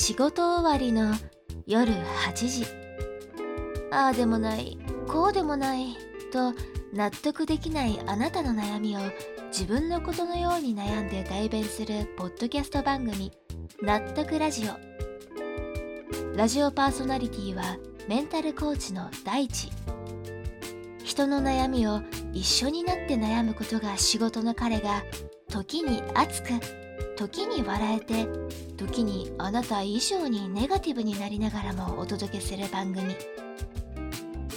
仕事終わりの夜8時。ああでもないこうでもないと納得できないあなたの悩みを自分のことのように悩んで代弁するポッドキャスト番組納得ラジオ。ラジオパーソナリティはメンタルコーチの大地。人の悩みを一緒になって悩むことが仕事の彼が時に熱く時に笑えて時にあなた以上にネガティブになりながらもお届けする番組。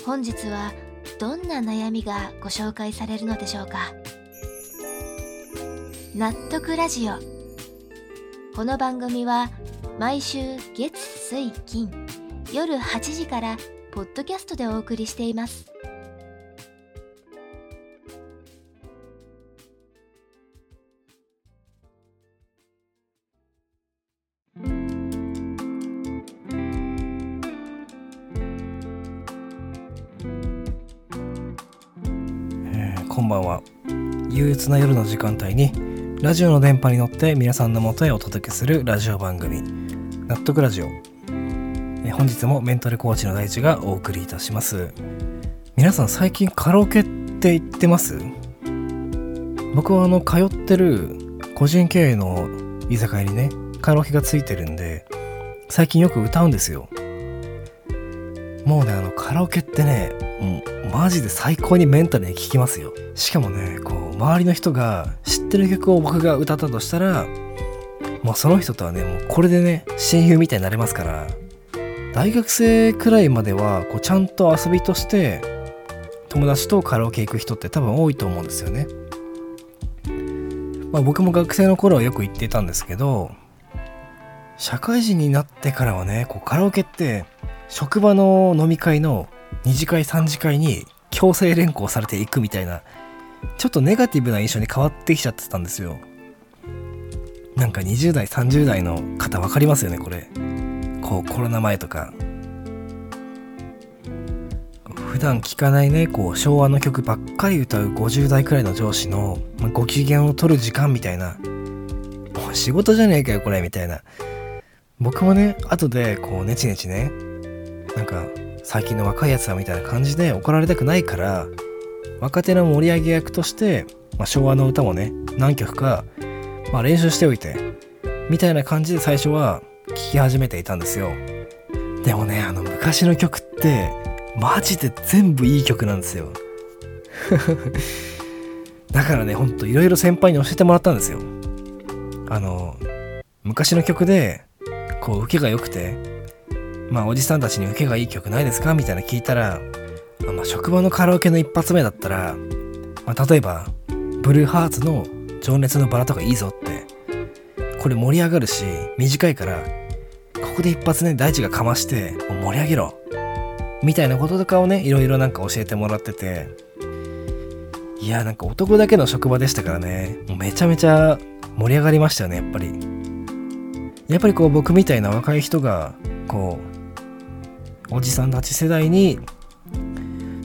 本日はどんな悩みがご紹介されるのでしょうか。納得ラジオ。この番組は毎週月水金夜8時からポッドキャストでお送りしています。ばんは。憂鬱な夜の時間帯にラジオの電波に乗って皆さんの元へお届けするラジオ番組納得ラジオ、え本日もメンタルコーチの大地がお送りいたします。皆さん最近カラオケって行ってます？僕はあの通ってる個人経営の居酒屋にねカラオケがついてるんで最近よく歌うんですよ。もうねあのカラオケってねマジで最高にメンタルに効きますよ。しかもねこう周りの人が知ってる曲を僕が歌ったとしたらもうその人とはねもうこれでね親友みたいになれますから大学生くらいまではこうちゃんと遊びとして友達とカラオケ行く人って多分多いと思うんですよね。まあ僕も学生の頃はよく行ってたんですけど社会人になってからはねこうカラオケって職場の飲み会の2次会3次会に強制連行されていくみたいなちょっとネガティブな印象に変わってきちゃってたんですよ。なんか20代30代の方分かりますよねこれ。こうコロナ前とか。普段聴かないねこう昭和の曲ばっかり歌う50代くらいの上司のご機嫌を取る時間みたいな。もう仕事じゃねえかよこれみたいな。僕もね後でこうネチネチねなんか最近の若いやつはみたいな感じで怒られたくないから若手の盛り上げ役として、まあ、昭和の歌もね何曲か、まあ、練習しておいてみたいな感じで最初は聴き始めていたんですよ。でもねあの昔の曲ってマジで全部いい曲なんですよ。だからねほんといろいろ先輩に教えてもらったんですよ。あの昔の曲でこう受けが良くてまあおじさんたちに受けがいい曲ないですか？みたいな聞いたら、まあ、職場のカラオケの一発目だったら、まあ、例えばブルーハーツの情熱のバラとかいいぞってこれ盛り上がるし短いからここで一発ね大地がかまして盛り上げろみたいなこととかをねいろいろなんか教えてもらってていやなんか男だけの職場でしたからねもうめちゃめちゃ盛り上がりましたよねやっぱり。やっぱりこう僕みたいな若い人がこうおじさんたち世代に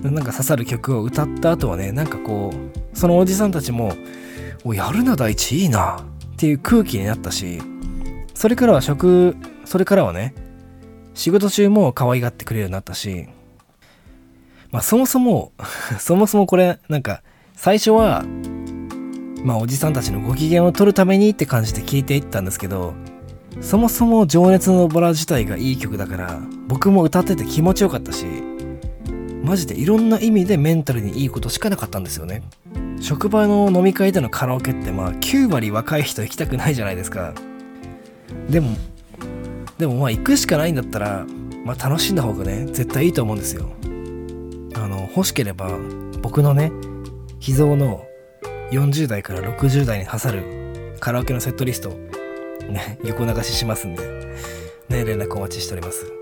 なんか刺さる曲を歌った後はねなんかこうそのおじさんたちも「おやるな大地いいな」っていう空気になったしそれからは職それからはね仕事中も可愛がってくれるようになったしまあそもそも そもそもこれなんか最初はまあおじさんたちのご機嫌を取るためにって感じで聞いていったんですけどそもそも情熱のバラ自体がいい曲だから僕も歌ってて気持ちよかったしマジでいろんな意味でメンタルにいいことしかなかったんですよね。職場の飲み会でのカラオケってまあ9割若い人行きたくないじゃないですか。でもでもまあ行くしかないんだったらまあ楽しんだ方がね絶対いいと思うんですよ。あの欲しければ僕のね秘蔵の40代から60代に刺さるカラオケのセットリストね、横流ししますんで、ね、連絡お待ちしております。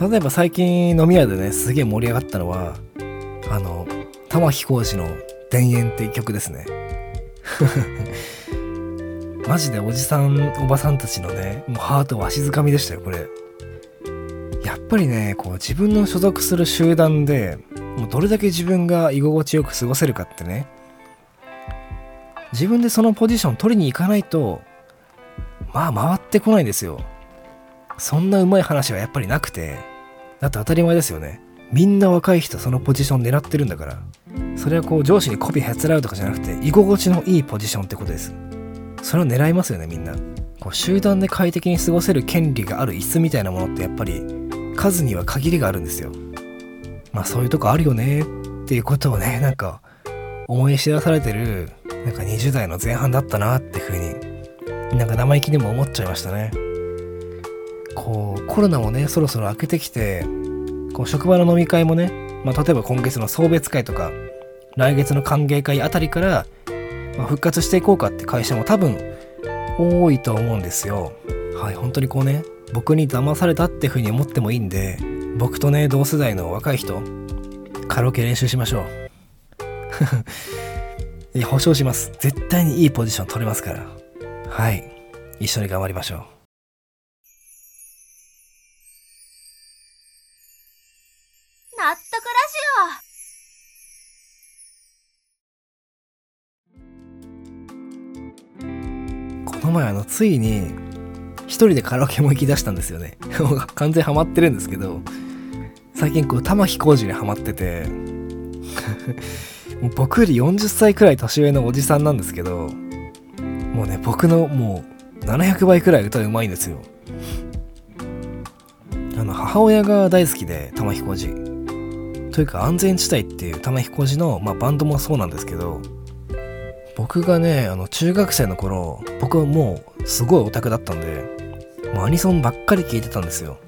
例えば最近飲み屋でね、すげえ盛り上がったのは、あの、玉置浩二の田園って曲ですね。マジでおじさん、おばさんたちのね、もうハートわしづかみでしたよ、これ。やっぱりね、こう自分の所属する集団で、もうどれだけ自分が居心地よく過ごせるかってね、自分でそのポジション取りに行かないと、まあ回ってこないんですよ。そんなうまい話はやっぱりなくて。だって当たり前ですよね。みんな若い人そのポジション狙ってるんだから。それはこう上司に媚びへつらうとかじゃなくて居心地のいいポジションってことです。それを狙いますよねみんな。こう集団で快適に過ごせる権利がある椅子みたいなものってやっぱり数には限りがあるんですよ。まあそういうとこあるよねっていうことをねなんか思い知らされてるなんか20代の前半だったなっていう風になんか生意気でも思っちゃいましたね。こうコロナもねそろそろ明けてきてこう職場の飲み会もね、まあ、例えば今月の送別会とか来月の歓迎会あたりから、まあ、復活していこうかって会社も多分多いと思うんですよ。はい本当にこうね僕に騙されたって風に思ってもいいんで僕とね同世代の若い人カラオケ練習しましょう。いや保証します。絶対にいいポジション取れますから。はい。一緒に頑張りましょう。納得この前あのついに一人でカラオケも行き出したんですよね。完全ハマってるんですけど最近こう玉置浩二にハマってて もう僕より40歳くらい年上のおじさんなんですけどもうね僕のもう700倍くらい歌うまいんですよ。あの母親が大好きで玉置浩二。というか安全地帯っていう玉置浩二の、まあ、バンドもそうなんですけど僕がねあの中学生の頃僕はもうすごいオタクだったんでもうアニソンばっかり聴いてたんですよ。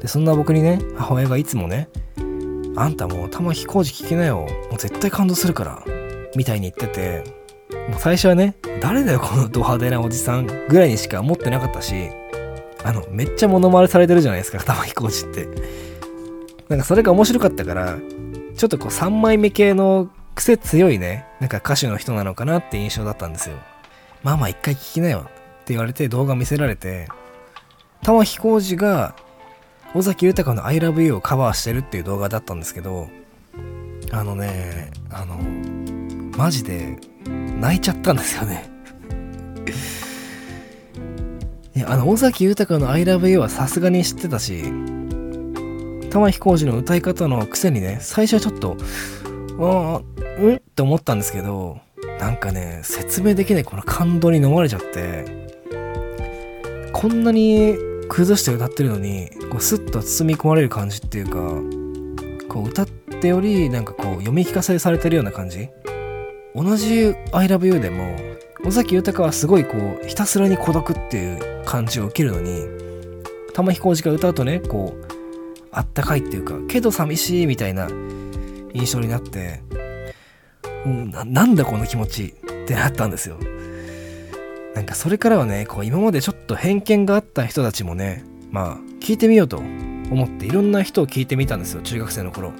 でそんな僕にね母親がいつもね「あんたもう玉置浩二聴きなよ。もう絶対感動するから」みたいに言っててもう最初はね誰だよこのド派手なおじさんぐらいにしか思ってなかったしあのめっちゃモノマネされてるじゃないですか玉置浩二ってなんかそれが面白かったから、ちょっとこう3枚目系の癖強いね、なんか歌手の人なのかなって印象だったんですよ。まあまあ一回聞きなよって言われて動画見せられて、玉置浩二が尾崎豊の I love you をカバーしてるっていう動画だったんですけど、あのね、あの、マジで泣いちゃったんですよね。いや、あの、尾崎豊の I love you はさすがに知ってたし、玉置浩二の歌い方のくせにね、最初はちょっと、あうん？って思ったんですけど、なんかね、説明できないこの感動に飲まれちゃって、こんなに崩して歌ってるのに、こうスッと包み込まれる感じっていうか、こう歌ってよりなんかこう読み聞かせされてるような感じ同じ I love you でも、尾崎豊はすごいこう、ひたすらに孤独っていう感じを受けるのに、玉置浩二が歌うとね、こう、あったかいっていうかけど寂しいみたいな印象になって、うん、ななんだこの気持ちってなったんですよ。なんかそれからはねこう今までちょっと偏見があった人たちもねまあ聞いてみようと思っていろんな人を聞いてみたんですよ中学生の頃。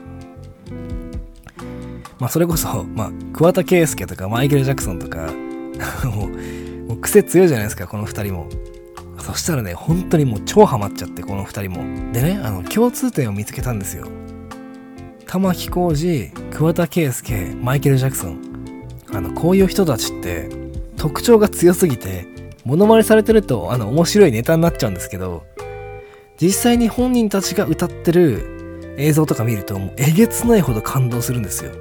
まあそれこそ、まあ、桑田佳祐とかマイケル・ジャクソンとか もうもう癖強いじゃないですかこの2人もそしたらね、本当にもう超ハマっちゃって、この2人も。でね、あの、共通点を見つけたんですよ。玉置浩二、桑田佳祐、マイケル・ジャクソン。あの、こういう人たちって、特徴が強すぎて、モノマネされてると、あの、面白いネタになっちゃうんですけど、実際に本人たちが歌ってる映像とか見ると、もうえげつないほど感動するんですよ。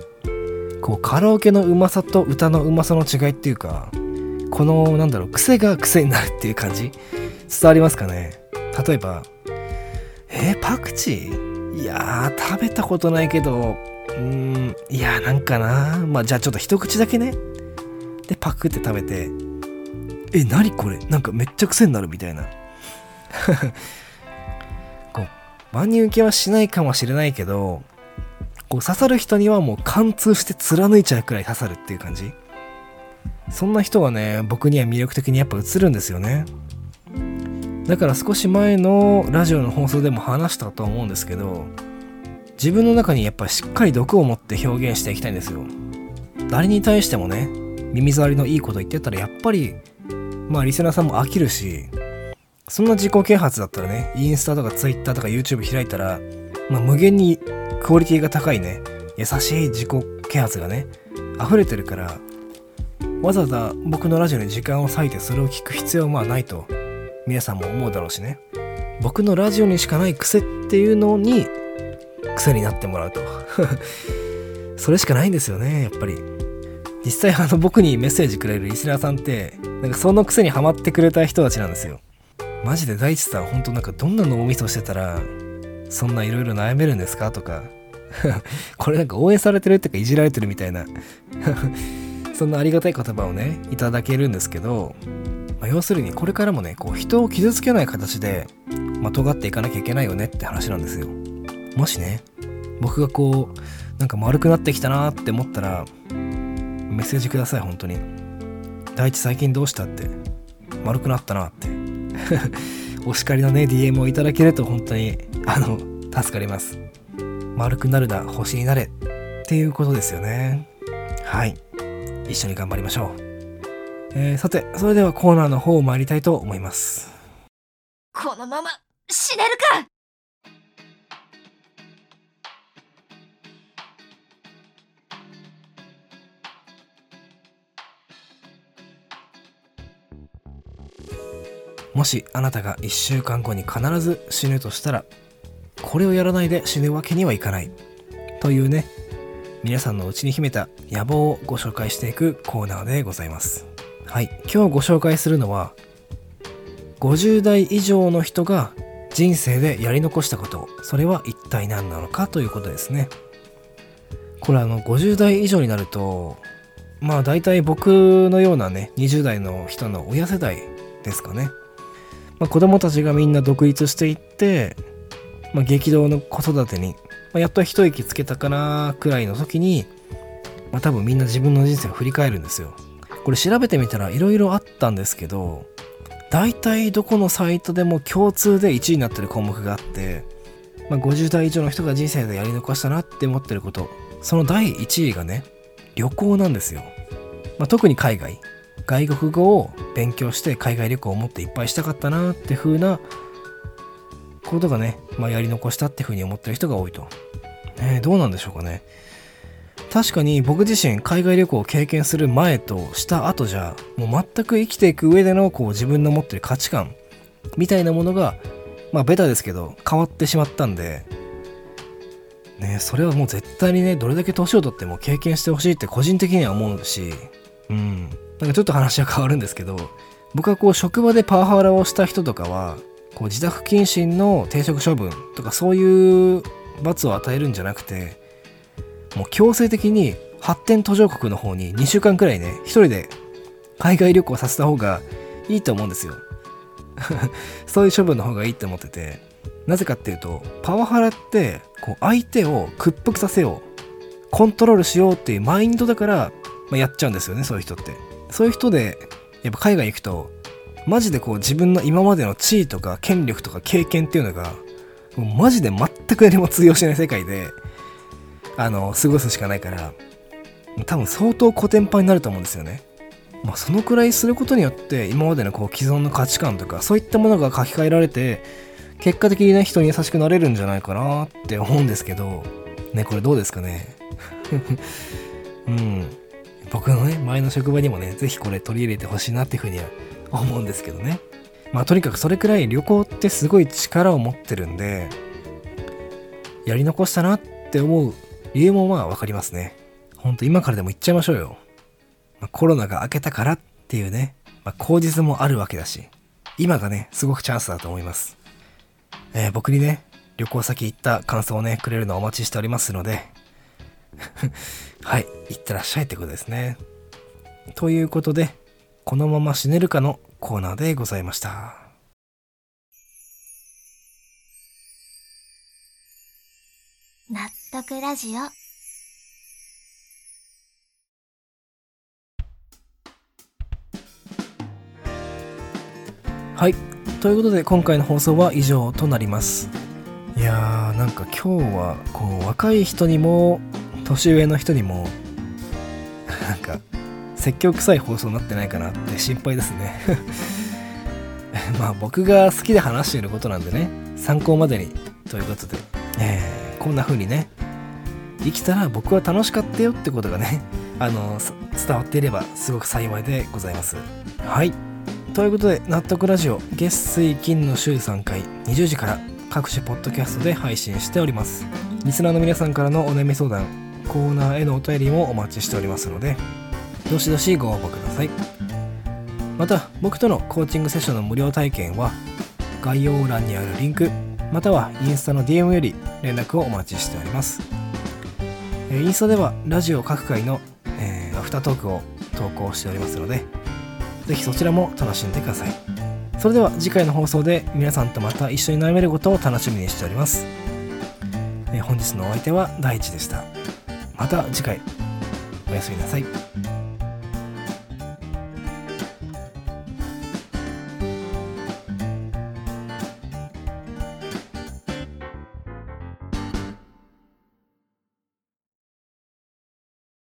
こう、カラオケのうまさと歌のうまさの違いっていうか、この、なんだろう、癖が癖になるっていう感じ？伝わりますかね？例えば、えー、パクチー？いやー、食べたことないけど、うーん、いやーなんかな。まあじゃあちょっと一口だけね。で、パクって食べて、え、何これ？なんかめっちゃ癖になるみたいな。こう、万人受けはしないかもしれないけど、こう刺さる人にはもう貫通して貫いちゃうくらい刺さるっていう感じ。そんな人がね、僕には魅力的にやっぱ映るんですよね。だから少し前のラジオの放送でも話したと思うんですけど自分の中にやっぱしっかり毒を持って表現していきたいんですよ誰に対してもね耳障りのいいこと言ってたらやっぱりまあリスナーさんも飽きるしそんな自己啓発だったらねインスタとかツイッターとか YouTube 開いたら、まあ、無限にクオリティが高いね。優しい自己啓発がね。溢れてるからわざわざ僕のラジオに時間を割いてそれを聞く必要はまあないと皆さんも思うだろうしね。僕のラジオにしかない癖っていうのに癖になってもらうと。それしかないんですよねやっぱり。実際あの僕にメッセージくれるリスナーさんってなんかその癖にはまってくれた人たちなんですよ。マジで大地さん本当なんかどんな脳みそしてたらそんないろいろ悩めるんですか？とか。これなんか応援されてるっていうかいじられてるみたいな。そんなありがたい言葉をねいただけるんですけど、まあ、要するにこれからもねこう人を傷つけない形で、まあ、尖っていかなきゃいけないよねって話なんですよ。もしね僕がこうなんか丸くなってきたなって思ったらメッセージください本当に大地最近どうした？って丸くなったなって。お叱りのね DM をいただけると本当にあの助かります。丸くなるな星になれっていうことですよね。はい。一緒に頑張りましょう、えー、さてそれではコーナーの方を参りたいと思います。このまま死ねるか！もしあなたが1週間後に必ず死ぬとしたらこれをやらないで死ぬわけにはいかないというね皆さんのうちに秘めた野望をご紹介していくコーナーでございます。はい。今日ご紹介するのは50代以上の人が人生でやり残したこと。それは一体何なのかということですね。これあの50代以上になるとまあ大体僕のようなね20代の人の親世代ですかね。まあ、子供たちがみんな独立していって、まあ、激動の子育てに、まあ、やっと一息つけたかなくらいの時に、まあ、多分みんな自分の人生を振り返るんですよ。これ調べてみたら色々あったんですけど、大体どこのサイトでも共通で1位になってる項目があって、まあ、50代以上の人が人生でやり残したなって思ってること、その第1位がね、旅行なんですよ。まあ、特に海外。外国語を勉強して海外旅行をもっといっぱいしたかったなって風なことがね、まあ、やり残したって風に思ってる人が多いと。ね、どうなんでしょうかね。確かに僕自身海外旅行を経験する前とした後じゃもう全く生きていく上でのこう自分の持ってる価値観みたいなものがまあベタですけど変わってしまったんでねそれはもう絶対にねどれだけ年をとっても経験してほしいって個人的には思うしうんなんかちょっと話は変わるんですけど、僕はこう職場でパワハラをした人とかは、こう自宅謹慎の停職処分とかそういう罰を与えるんじゃなくて、もう強制的に発展途上国の方に2週間くらいね、一人で海外旅行させた方がいいと思うんですよ。そういう処分の方がいいって思ってて、なぜかっていうと、パワハラって、こう相手を屈服させよう、コントロールしようっていうマインドだから、まあ、やっちゃうんですよね、そういう人って。そういう人で、やっぱ海外行くと、マジでこう自分の今までの地位とか権力とか経験っていうのが、もうマジで全く何も通用しない世界で、あの、過ごすしかないから、多分相当コテンパンになると思うんですよね。まあそのくらいすることによって今までのこう既存の価値観とかそういったものが書き換えられて結果的にね人に優しくなれるんじゃないかなって思うんですけどねこれどうですかね うん僕のね、前の職場にもね、ぜひこれ取り入れてほしいなっていうふうには思うんですけどね。まあとにかくそれくらい旅行ってすごい力を持ってるんで、やり残したなって思う理由もまあわかりますね。ほんと今からでも行っちゃいましょうよ。まあ、コロナが明けたからっていうね、まあ、口実もあるわけだし、今がね、すごくチャンスだと思います。えー、僕にね、旅行先行った感想をね、くれるのをお待ちしておりますので、はい、いってらっしゃいってことですね。ということで、このまま死ねるかのコーナーでございました。納得ラジオはい。ということで、今回の放送は以上となります。いやー、なんか今日は、こう、若い人にも年上の人にもなんか説教臭い放送になってないかなって心配ですね。まあ僕が好きで話していることなんでね参考までにということで、えー、こんな風にね生きたら僕は楽しかったよってことがねあの伝わっていればすごく幸いでございます。はい。ということで納得ラジオ月水金の週3回20時から各種ポッドキャストで配信しております。リスナーの皆さんからのお悩み相談コーナーへのお便りもお待ちしておりますのでどしどしご応募ください。また僕とのコーチングセッションの無料体験は概要欄にあるリンクまたはインスタの DM より連絡をお待ちしております。インスタではラジオ各回の、えーアフタートークを投稿しておりますのでぜひそちらも楽しんでください。それでは次回の放送で皆さんとまた一緒に悩めることを楽しみにしております、え本日のお相手は大地でした。また次回。おやすみなさい。